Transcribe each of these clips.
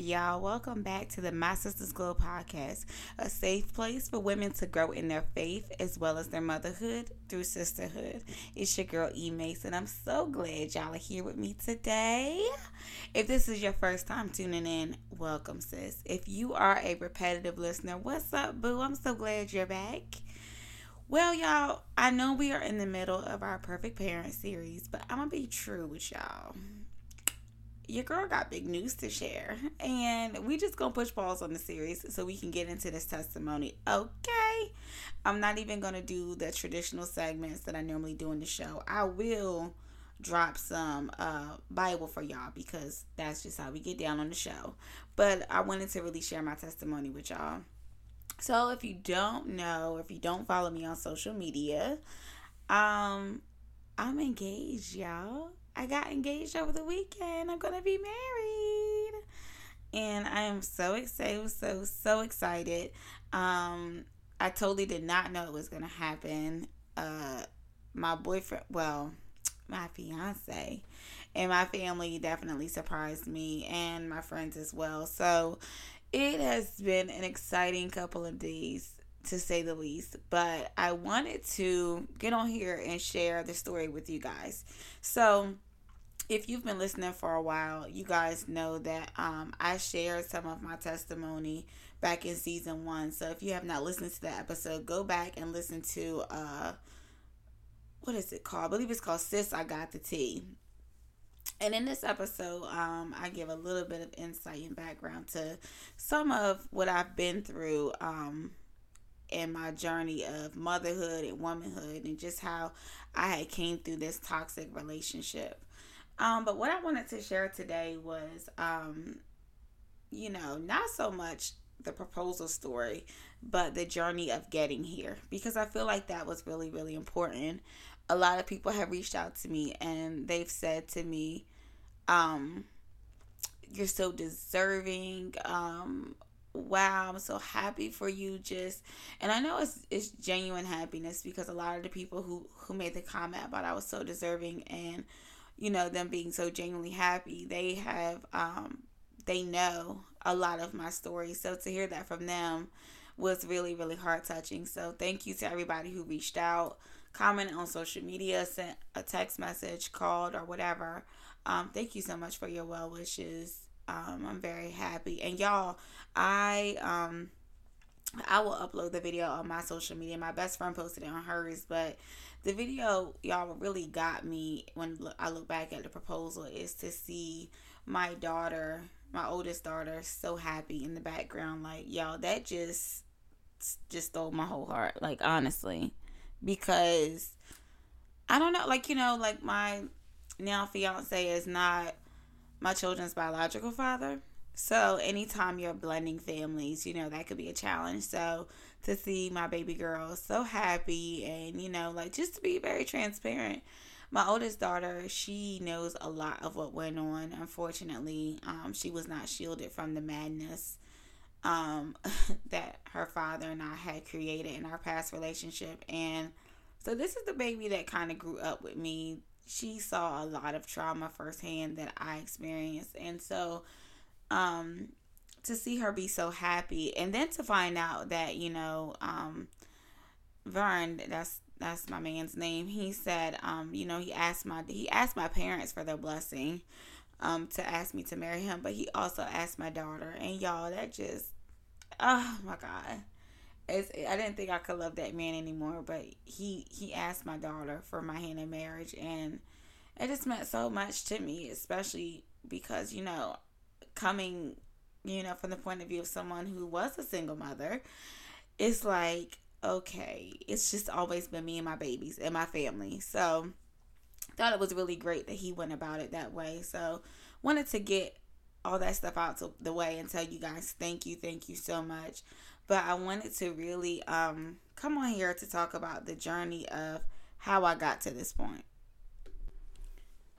y'all? Welcome back to the My Sisters Glo podcast, a safe place for women to grow in their faith as well as their motherhood through sisterhood. It's your girl E Mason. I'm so glad y'all are here with me today. If this is your first time tuning in, welcome, sis. If you are a repetitive listener, what's up, boo? I'm so glad you're back. Well, y'all, I know we are in the middle of our Perfect Parent series, but I'm gonna be true with y'all your girl got big news to share. And we just gonna push balls on the series so we can get into this testimony. Okay. I'm not even gonna do the traditional segments that I normally do in the show. I will drop some uh Bible for y'all because that's just how we get down on the show. But I wanted to really share my testimony with y'all. So if you don't know, if you don't follow me on social media, um I'm engaged, y'all. I got engaged over the weekend. I'm gonna be married. And I am so excited, so so excited. Um I totally did not know it was gonna happen. Uh my boyfriend well, my fiance and my family definitely surprised me and my friends as well. So it has been an exciting couple of days to say the least. But I wanted to get on here and share the story with you guys. So, if you've been listening for a while, you guys know that um, I shared some of my testimony back in season one. So, if you have not listened to that episode, go back and listen to uh, what is it called? I believe it's called Sis I Got the Tea. And in this episode, um, I give a little bit of insight and background to some of what I've been through um, in my journey of motherhood and womanhood and just how I had came through this toxic relationship. Um, but what I wanted to share today was, um, you know, not so much the proposal story, but the journey of getting here because I feel like that was really, really important. A lot of people have reached out to me and they've said to me, um, you're so deserving. Um, wow, I'm so happy for you. Just, and I know it's it's genuine happiness because a lot of the people who who made the comment about I was so deserving and you know them being so genuinely happy, they have um they know a lot of my story. So to hear that from them was really really heart touching. So thank you to everybody who reached out, commented on social media, sent a text message, called or whatever. Um, thank you so much for your well wishes. Um, I'm very happy. And y'all, I um I will upload the video on my social media. My best friend posted it on hers, but the video y'all really got me when I look back at the proposal is to see my daughter, my oldest daughter, so happy in the background. Like y'all, that just just stole my whole heart. Like honestly, because I don't know. Like you know, like my now fiance is not my children's biological father. So anytime you're blending families, you know, that could be a challenge. So to see my baby girl so happy and, you know, like just to be very transparent. My oldest daughter, she knows a lot of what went on. Unfortunately, um, she was not shielded from the madness um, that her father and I had created in our past relationship. And so this is the baby that kind of grew up with me she saw a lot of trauma firsthand that I experienced. And so um to see her be so happy and then to find out that, you know, um Vern, that's that's my man's name. He said, um, you know, he asked my he asked my parents for their blessing, um, to ask me to marry him, but he also asked my daughter. And y'all, that just oh my God. It's, I didn't think I could love that man anymore, but he he asked my daughter for my hand in marriage, and it just meant so much to me, especially because you know, coming, you know, from the point of view of someone who was a single mother, it's like okay, it's just always been me and my babies and my family. So thought it was really great that he went about it that way. So wanted to get all that stuff out to the way and tell you guys thank you, thank you so much. But I wanted to really um come on here to talk about the journey of how I got to this point.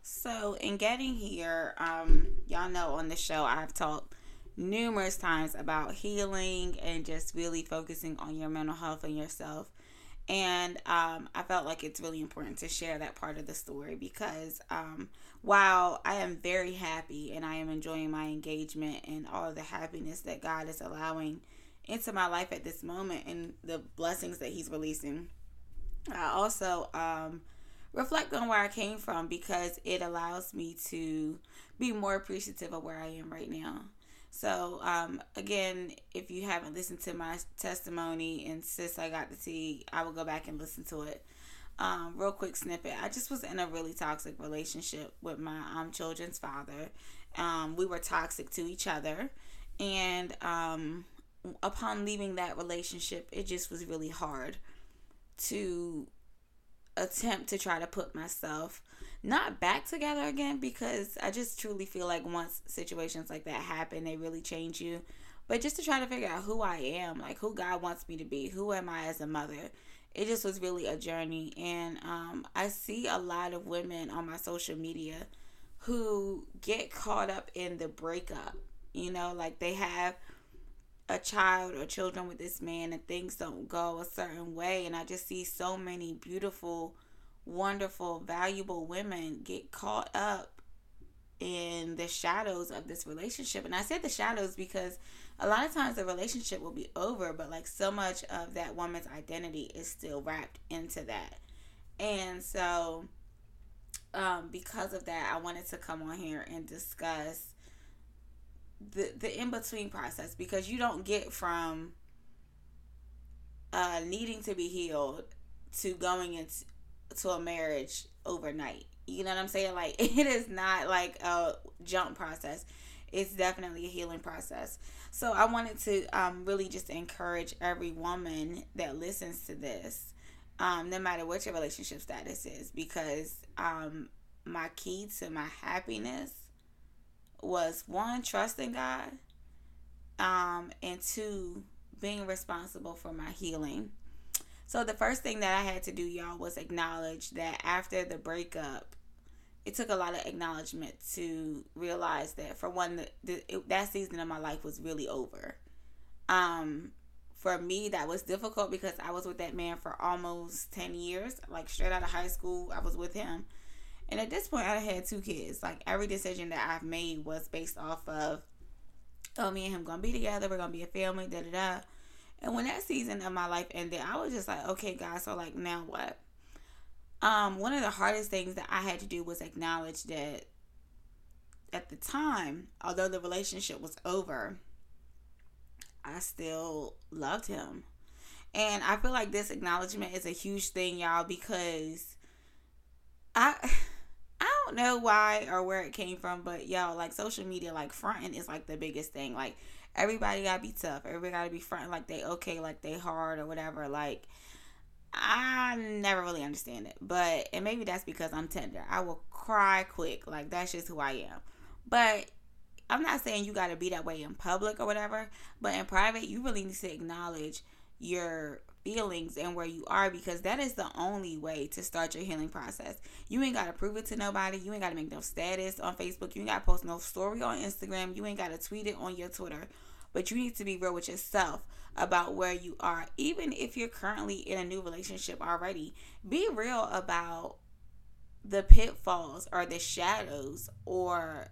So, in getting here, um, y'all know on the show I've talked numerous times about healing and just really focusing on your mental health and yourself. And um, I felt like it's really important to share that part of the story because um, while I am very happy and I am enjoying my engagement and all the happiness that God is allowing into my life at this moment and the blessings that He's releasing, I also um, reflect on where I came from because it allows me to be more appreciative of where I am right now. So, um, again, if you haven't listened to my testimony and sis, I got the tea, I will go back and listen to it. Um, real quick snippet. I just was in a really toxic relationship with my um, children's father. Um, we were toxic to each other. And um, upon leaving that relationship, it just was really hard to attempt to try to put myself not back together again because I just truly feel like once situations like that happen, they really change you. But just to try to figure out who I am, like who God wants me to be, who am I as a mother. It just was really a journey. And um, I see a lot of women on my social media who get caught up in the breakup. You know, like they have a child or children with this man and things don't go a certain way. And I just see so many beautiful wonderful, valuable women get caught up in the shadows of this relationship. And I said the shadows because a lot of times the relationship will be over, but like so much of that woman's identity is still wrapped into that. And so, um, because of that, I wanted to come on here and discuss the the in between process because you don't get from uh, needing to be healed to going into to a marriage overnight. You know what I'm saying? Like it is not like a jump process. It's definitely a healing process. So I wanted to um, really just encourage every woman that listens to this, um, no matter what your relationship status is, because um, my key to my happiness was one, trusting God, um, and two, being responsible for my healing. So the first thing that I had to do, y'all, was acknowledge that after the breakup, it took a lot of acknowledgement to realize that for one, the, the it, that season of my life was really over. Um, for me, that was difficult because I was with that man for almost ten years, like straight out of high school. I was with him, and at this point, I had two kids. Like every decision that I've made was based off of, oh, me and him gonna be together. We're gonna be a family. Da da da and when that season of my life ended, I was just like, okay, guys, so like now what? Um, one of the hardest things that I had to do was acknowledge that at the time, although the relationship was over, I still loved him. And I feel like this acknowledgement is a huge thing, y'all, because I I don't know why or where it came from, but y'all, like social media, like fronting is like the biggest thing. Like everybody gotta be tough. Everybody gotta be fronting like they okay, like they hard or whatever. Like I never really understand it, but and maybe that's because I'm tender. I will cry quick. Like that's just who I am. But I'm not saying you gotta be that way in public or whatever. But in private, you really need to acknowledge your feelings and where you are because that is the only way to start your healing process. You ain't got to prove it to nobody. You ain't got to make no status on Facebook. You ain't got to post no story on Instagram. You ain't got to tweet it on your Twitter. But you need to be real with yourself about where you are. Even if you're currently in a new relationship already, be real about the pitfalls or the shadows or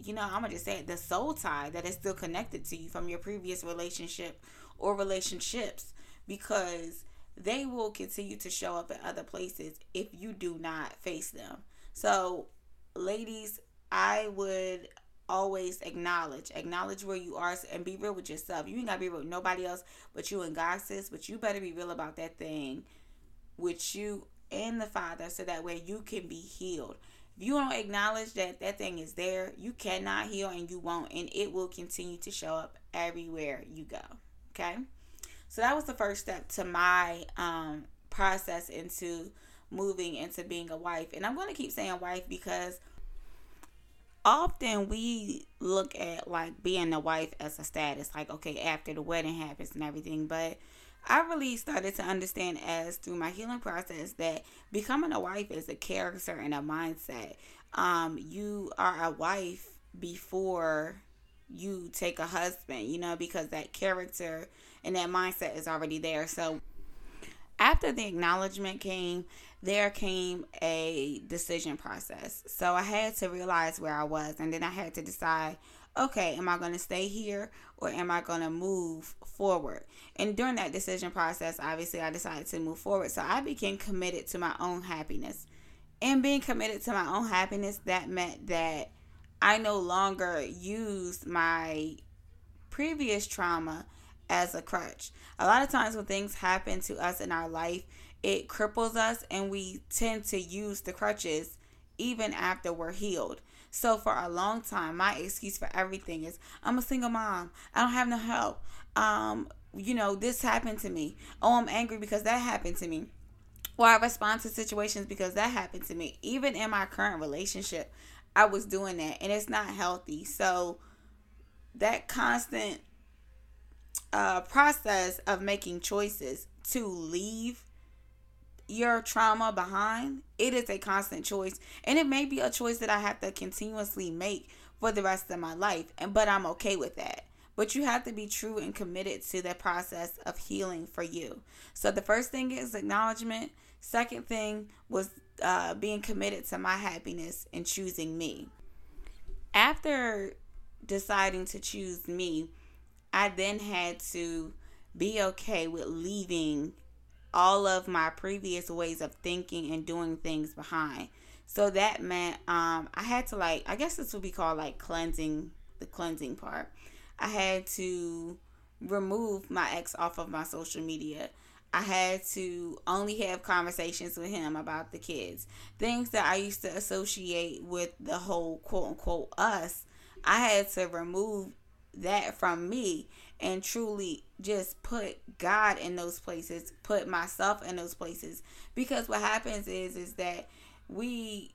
you know, I'm gonna just say it, the soul tie that is still connected to you from your previous relationship or relationships because they will continue to show up at other places if you do not face them. So, ladies, I would always acknowledge acknowledge where you are and be real with yourself. You ain't gotta be real with nobody else but you and god sis but you better be real about that thing with you and the father so that way you can be healed. If you don't acknowledge that that thing is there. You cannot heal and you won't and it will continue to show up everywhere you go okay So that was the first step to my um, process into moving into being a wife. And I'm going to keep saying wife because often we look at like being a wife as a status, like, okay, after the wedding happens and everything. But I really started to understand as through my healing process that becoming a wife is a character and a mindset. Um, you are a wife before you take a husband, you know, because that character and that mindset is already there. So after the acknowledgement came, there came a decision process. So I had to realize where I was, and then I had to decide okay, am I going to stay here or am I going to move forward? And during that decision process, obviously, I decided to move forward. So I became committed to my own happiness. And being committed to my own happiness, that meant that I no longer used my previous trauma as a crutch. A lot of times when things happen to us in our life, it cripples us and we tend to use the crutches even after we're healed. So for a long time, my excuse for everything is I'm a single mom. I don't have no help. Um, you know, this happened to me. Oh, I'm angry because that happened to me. Or I respond to situations because that happened to me. Even in my current relationship, I was doing that and it's not healthy. So that constant uh, process of making choices to leave your trauma behind, it is a constant choice. And it may be a choice that I have to continuously make for the rest of my life. And but I'm okay with that. But you have to be true and committed to that process of healing for you. So the first thing is acknowledgement. Second thing was uh, being committed to my happiness and choosing me. After deciding to choose me, I then had to be okay with leaving all of my previous ways of thinking and doing things behind. So that meant um, I had to like I guess this would be called like cleansing the cleansing part. I had to remove my ex off of my social media. I had to only have conversations with him about the kids. Things that I used to associate with the whole quote unquote us, I had to remove that from me and truly just put God in those places, put myself in those places. Because what happens is is that we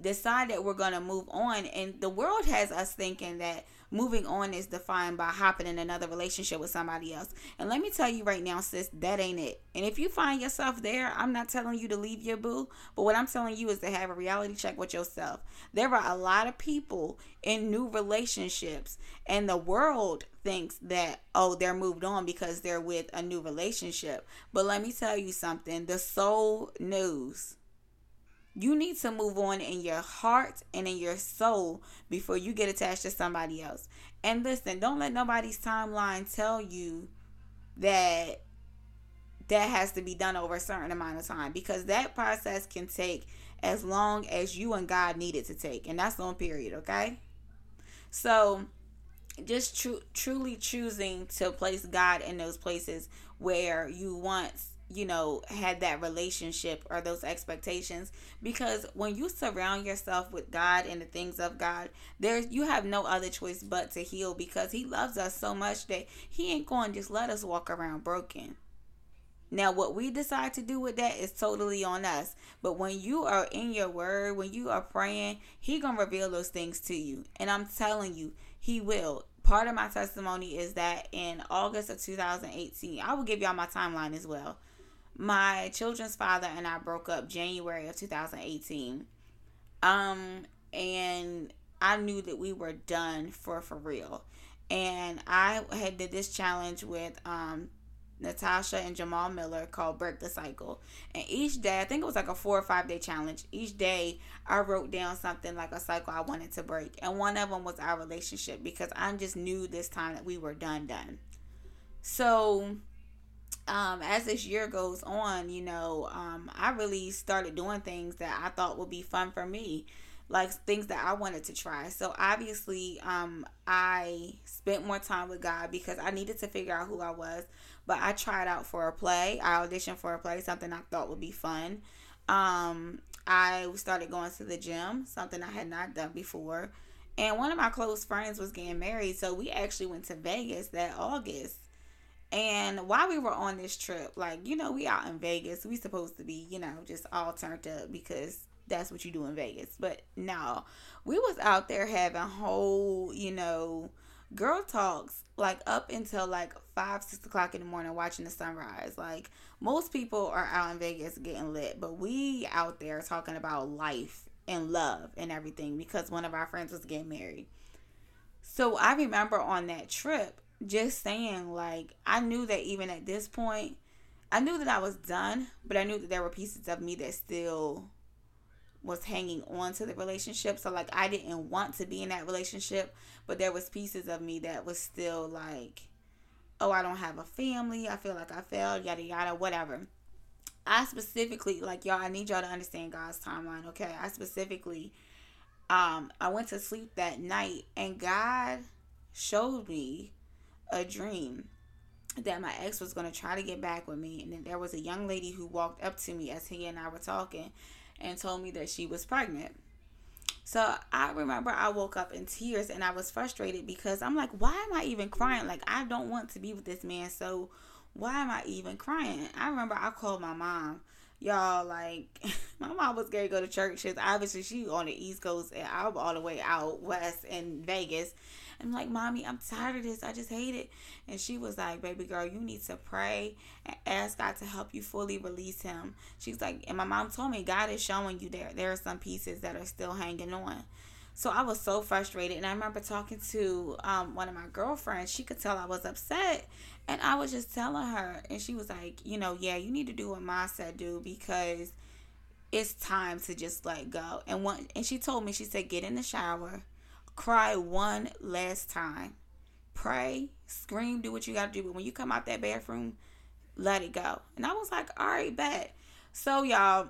decide that we're going to move on and the world has us thinking that moving on is defined by hopping in another relationship with somebody else. And let me tell you right now, sis, that ain't it. And if you find yourself there, I'm not telling you to leave your boo, but what I'm telling you is to have a reality check with yourself. There are a lot of people in new relationships, and the world thinks that, oh, they're moved on because they're with a new relationship. But let me tell you something the soul knows you need to move on in your heart and in your soul before you get attached to somebody else. And listen, don't let nobody's timeline tell you that that has to be done over a certain amount of time because that process can take as long as you and God need it to take. And that's on period, okay? So just tr- truly choosing to place God in those places where you once you know, had that relationship or those expectations. Because when you surround yourself with God and the things of God, there's you have no other choice but to heal because He loves us so much that He ain't going to just let us walk around broken. Now, what we decide to do with that is totally on us. But when you are in your word, when you are praying, He gonna reveal those things to you. And I'm telling you, He will part of my testimony is that in August of 2018, I will give y'all my timeline as well my children's father and I broke up January of 2018. Um, and I knew that we were done for for real. And I had did this challenge with um Natasha and Jamal Miller called Break the Cycle. And each day, I think it was like a four or five day challenge. Each day, I wrote down something like a cycle I wanted to break. And one of them was our relationship because I just knew this time that we were done, done. So um, as this year goes on, you know, um, I really started doing things that I thought would be fun for me, like things that I wanted to try. So obviously, um, I spent more time with God because I needed to figure out who I was. But I tried out for a play. I auditioned for a play, something I thought would be fun. Um, I started going to the gym, something I had not done before. And one of my close friends was getting married, so we actually went to Vegas that August And while we were on this trip, like, you know, we out in Vegas. We supposed to be, you know, just all turned up because that's what you do in Vegas. But no, we was out there having whole, you know, girl talks like up until like five, six o'clock in the morning watching the sunrise. Like most people are out in Vegas getting lit, but we out there talking about life and love and everything because one of our friends was getting married. So I remember on that trip just saying like I knew that even at this point I knew that I was done, but I knew that there were pieces of me that still was hanging on to the relationship. So like I didn't want to be in that relationship, but there was pieces of me that was still like, oh, I don't have a family. I feel like I failed, yada yada, whatever. I specifically like y'all. I need y'all to understand God's timeline. Okay, I specifically, um, I went to sleep that night and God showed me a dream that my ex was going to try to get back with me and then there was a young lady who walked up to me as he and I were talking and told me that she was pregnant. So I remember I woke up in tears and I was frustrated because I'm like, why am I even crying? Like, I don't want to be with this man. So why am I even crying? I remember I called my mom. Y'all, like, my mom was going to go to church. Cause obviously, she on the East Coast and I'm all the way out west in Vegas. I'm like, Mommy, I'm tired of this. I just hate it. And she was like, Baby girl, you need to pray and ask God to help you fully release him. She's like, and my mom told me God is showing you there there are some pieces that are still hanging on. So I was so frustrated. And I remember talking to um, one of my girlfriends. She could tell I was upset. And I was just telling her, and she was like, you know, yeah, you need to do what Ma said do because it's time to just let go. And one, and she told me, she said, get in the shower, cry one last time. Pray, scream, do what you got to do. But when you come out that bathroom, let it go. And I was like, all right, bet. So, y'all,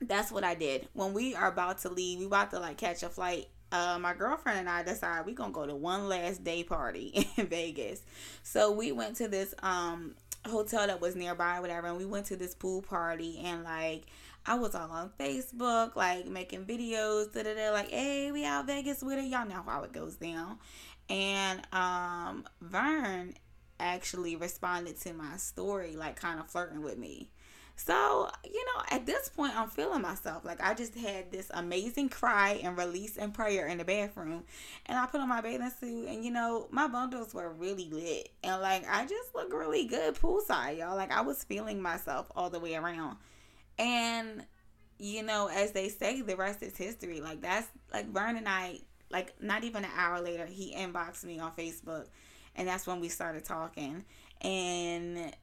that's what I did. When we are about to leave, we about to like catch a flight. Uh, my girlfriend and I decided we gonna go to one last day party in Vegas. So we went to this um hotel that was nearby, whatever, and we went to this pool party and like I was all on Facebook, like making videos, da da da, like, hey, we out Vegas with it. Y'all know how it goes down. And um, Vern actually responded to my story, like kind of flirting with me. So, you know, at this point, I'm feeling myself. Like, I just had this amazing cry and release and prayer in the bathroom. And I put on my bathing suit, and, you know, my bundles were really lit. And, like, I just look really good poolside, y'all. Like, I was feeling myself all the way around. And you know, as they say, the rest is history. Like that's like Vern and I, like not even an hour later, he inboxed me on Facebook, and that's when we started talking. And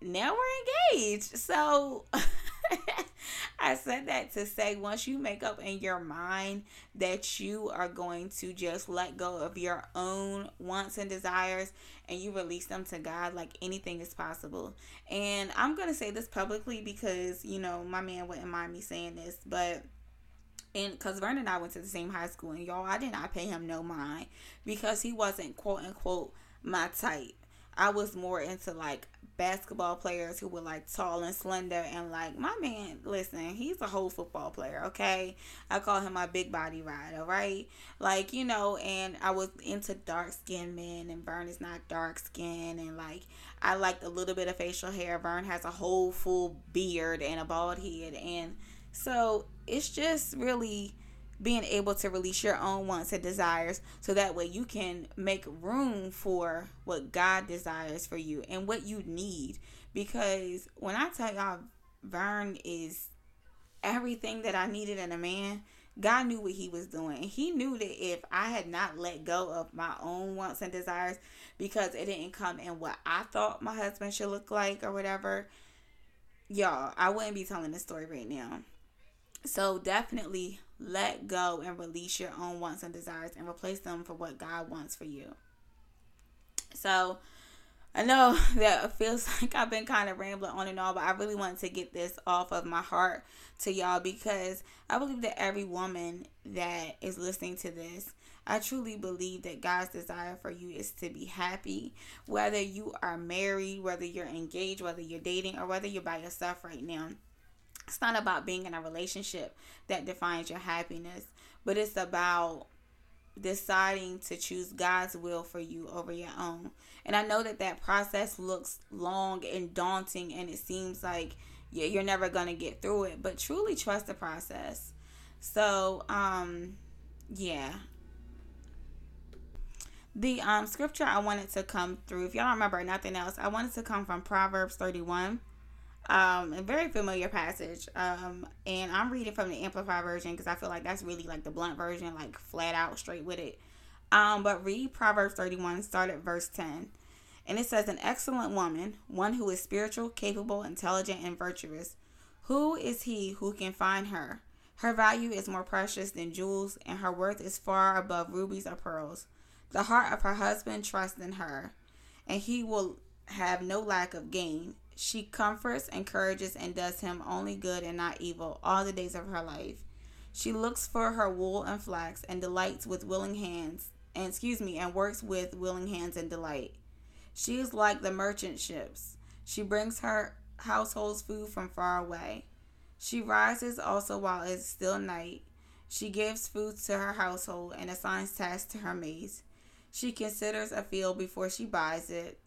now we're engaged. So I said that to say once you make up in your mind that you are going to just let go of your own wants and desires and you release them to God, like anything is possible. And I'm going to say this publicly because, you know, my man wouldn't mind me saying this, but and because Vernon and I went to the same high school, and y'all, I did not pay him no mind because he wasn't quote unquote my type. I was more into like basketball players who were like tall and slender and like my man listen he's a whole football player okay? I call him my big body rider right? Like you know and i was into dark skinned men and vern is not dark skinned and like i liked a little bit of facial hair. Vern has a whole full beard and a bald head and so it's just really being able to release your own wants and desires so that way you can make room for what God desires for you and what you need. Because when I tell y'all, Vern is everything that I needed in a man. God knew what he was doing. And he knew that if I had not let go of my own wants and desires because it didn't come in what I thought my husband should look like or whatever, y'all, I wouldn't be telling this story right now. So definitely let go and release your own wants and desires and replace them for what God wants for you. So I know that it feels like I've been kind of rambling on and on, but I really want to get this off of my heart to y'all because I believe that every woman that is listening to this, I truly believe that God's desire for you is to be happy. Whether you are married, whether you're engaged, whether you're dating, or whether you're by yourself right now. It's not about being in a relationship that defines your happiness, but it's about deciding to choose God's will for you over your own. And I know that that process looks long and daunting and it seems like you're never going to get through it, but truly trust the process. So, um yeah. The um scripture I wanted to come through, if y'all don't remember nothing else, I wanted to come from Proverbs 31 um, a very familiar passage. Um, and I'm reading from the Amplified version because I feel like that's really like the blunt version, like flat out straight with it. Um, but read Proverbs 31, start at verse 10. And it says, An excellent woman, one who is spiritual, capable, intelligent, and virtuous. Who is he who can find her? Her value is more precious than jewels, and her worth is far above rubies or pearls. The heart of her husband trusts in her, and he will have no lack of gain. She comforts, encourages, and does him only good and not evil all the days of her life. She looks for her wool and flax and delights with willing hands, and excuse me, and works with willing hands and delight. She is like the merchant ships. She brings her household's food from far away. She rises also while it is still night. She gives food to her household and assigns tasks to her maids. She considers a field before she buys it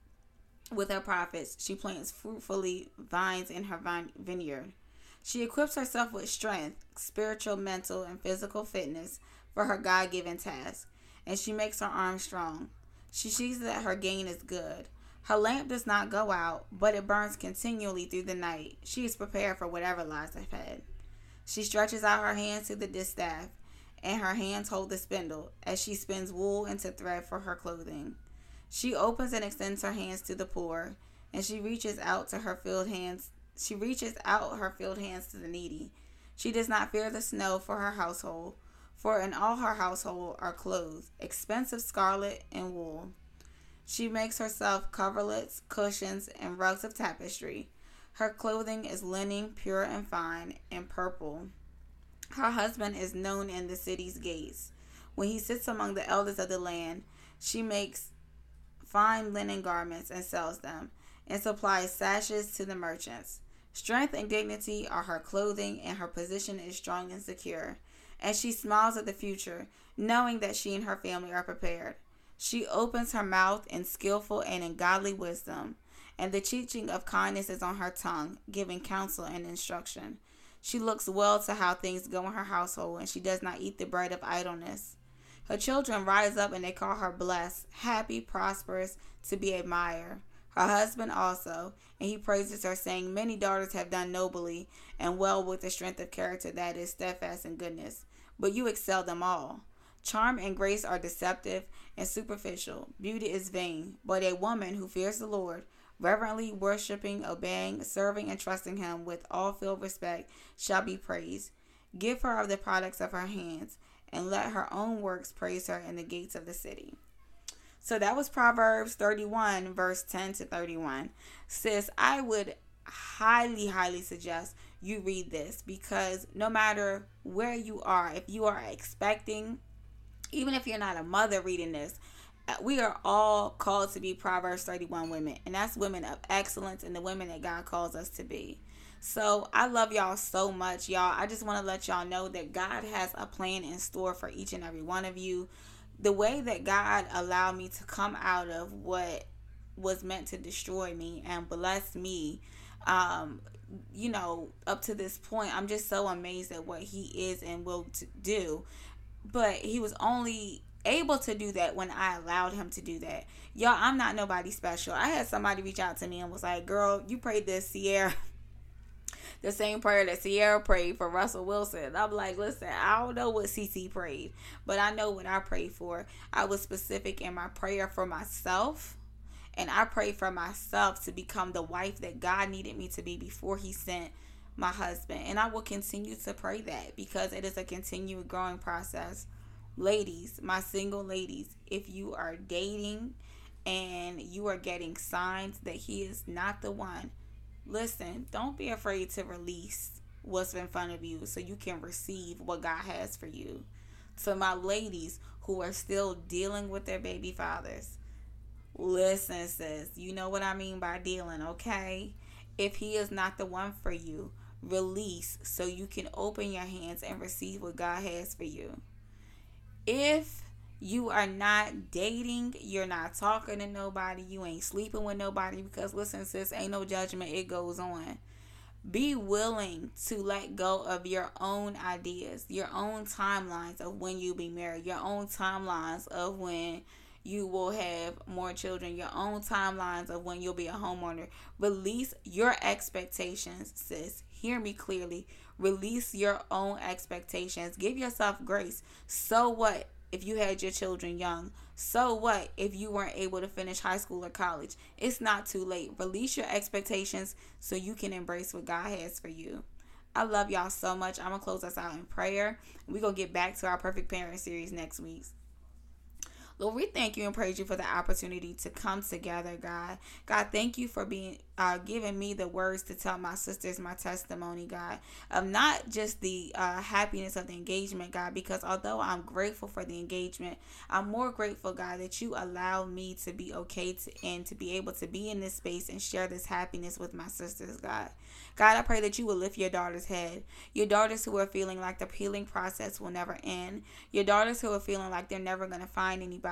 with her profits, she plants fruitfully vines in her vine- vineyard. She equips herself with strength, spiritual, mental, and physical fitness for her God given task, and she makes her arms strong. She sees that her gain is good. Her lamp does not go out, but it burns continually through the night. She is prepared for whatever lies ahead. She stretches out her hands to the distaff, and her hands hold the spindle as she spins wool into thread for her clothing. She opens and extends her hands to the poor, and she reaches out to her filled hands. She reaches out her filled hands to the needy. She does not fear the snow for her household, for in all her household are clothes, expensive scarlet and wool. She makes herself coverlets, cushions, and rugs of tapestry. Her clothing is linen, pure and fine, and purple. Her husband is known in the city's gates. When he sits among the elders of the land, she makes fine linen garments and sells them, and supplies sashes to the merchants. Strength and dignity are her clothing, and her position is strong and secure. And she smiles at the future, knowing that she and her family are prepared. She opens her mouth in skillful and in godly wisdom, and the teaching of kindness is on her tongue, giving counsel and instruction. She looks well to how things go in her household, and she does not eat the bread of idleness. Her children rise up and they call her blessed, happy, prosperous, to be admired. Her husband also, and he praises her, saying, Many daughters have done nobly and well with the strength of character that is steadfast in goodness, but you excel them all. Charm and grace are deceptive and superficial. Beauty is vain, but a woman who fears the Lord, reverently worshiping, obeying, serving, and trusting him with all filled respect, shall be praised. Give her of the products of her hands and let her own works praise her in the gates of the city. So that was Proverbs 31, verse 10 to 31. Sis, I would highly, highly suggest you read this because no matter where you are, if you are expecting, even if you're not a mother reading this, uh, we are all called to be Proverbs 31 women, and that's women of excellence and the women that God calls us to be. So I love y'all so much, y'all. I just want to let y'all know that God has a plan in store for each and every one of you. The way that God allowed me to come out of what was meant to destroy me and bless me, um, you know, up to this point, I'm just so amazed at what He is and will do. But He was only able to do that when I allowed him to do that. Y'all, I'm not nobody special. I had somebody reach out to me and was like, "Girl, you prayed this Ciara the same prayer that Ciara prayed for Russell Wilson. I'm like, listen, I don't know what CC prayed, but I know what I prayed for. I was specific in my prayer for myself. And I prayed for myself to become the wife that God needed me to be before He sent my husband. And I will continue to pray that because it is a continued growing process. Ladies, my single ladies, if you are dating and you are getting signs that he is not the one, Listen, don't be afraid to release what's in front of you so you can receive what God has for you. To my ladies who are still dealing with their baby fathers, listen, sis, you know what I mean by dealing, okay? If he is not the one for you, release so you can open your hands and receive what God has for you. If You are not dating. You're not talking to nobody. You ain't sleeping with nobody because listen, sis, ain't no judgment. It goes on. Be willing to let go of your own ideas, your own timelines of when you'll be married, your own timelines of when you will have more children, your own timelines of when you'll be a homeowner. Release your expectations, sis. Hear me clearly. Release your own expectations. Give yourself grace. So what if you had your children young? So what if you weren't able to finish high school or college? It's not too late. Release your expectations so you can embrace what God has for you. I love y'all so much. I'm going to close us out in prayer. We're going to get back to our Perfect Parent series next week. Lord, we thank you and praise you for the opportunity to come together, God. God, thank you for being uh, giving me the words to tell my sisters my testimony, God, of not just the uh, happiness of the engagement, God, because although I'm grateful for the engagement, I'm more grateful, God, that you allow me to be okay to, and to be able to be in this space and share this happiness with my sisters, God. God, I pray that you will lift your daughter's head. Your daughters who are feeling like the healing process will never end. Your daughters who are feeling like they're never going to find anybody.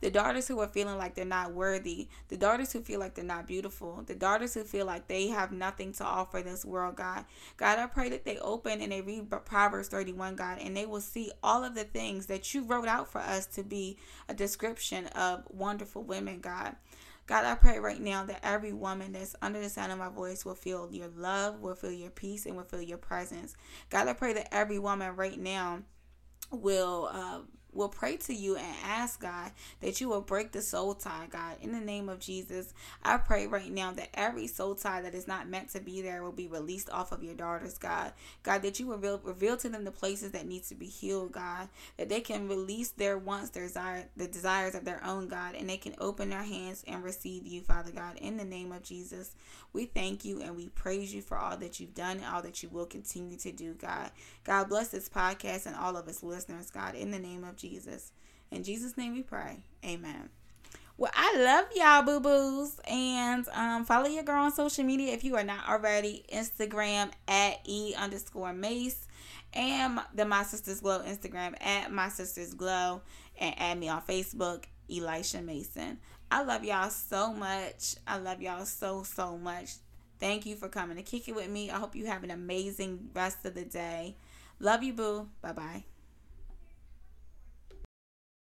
The daughters who are feeling like they're not worthy. The daughters who feel like they're not beautiful. The daughters who feel like they have nothing to offer this world, God. God, I pray that they open and they read Proverbs 31, God, and they will see all of the things that you wrote out for us to be a description of wonderful women, God. God, I pray right now that every woman that's under the sound of my voice will feel your love, will feel your peace, and will feel your presence. God, I pray that every woman right now will uh, will pray to you and ask God that you will break the soul tie, God. In the name of Jesus, I pray right now that every soul tie that is not meant to be there will be released off of your daughters, God. God, that you will reveal, reveal to them the places that needs to be healed, God. That they can release their wants, their desire, the desires of their own, God, and they can open their hands and receive you, Father God. In the name of Jesus, we thank you and we praise you for all that you've done and all that you will continue to do, God. God bless this podcast and all of its listeners, God. In the name of Jesus. In Jesus' name we pray. Amen. Well, I love y'all, boo boos. And um, follow your girl on social media if you are not already. Instagram at E underscore Mase. And the My Sisters Glo Instagram at My Sisters Glo. And add me on Facebook, Elisha Mason. I love y'all so much. I love y'all so, so much. Thank you for coming to kick it with me. I hope you have an amazing rest of the day. Love you, boo. Bye bye.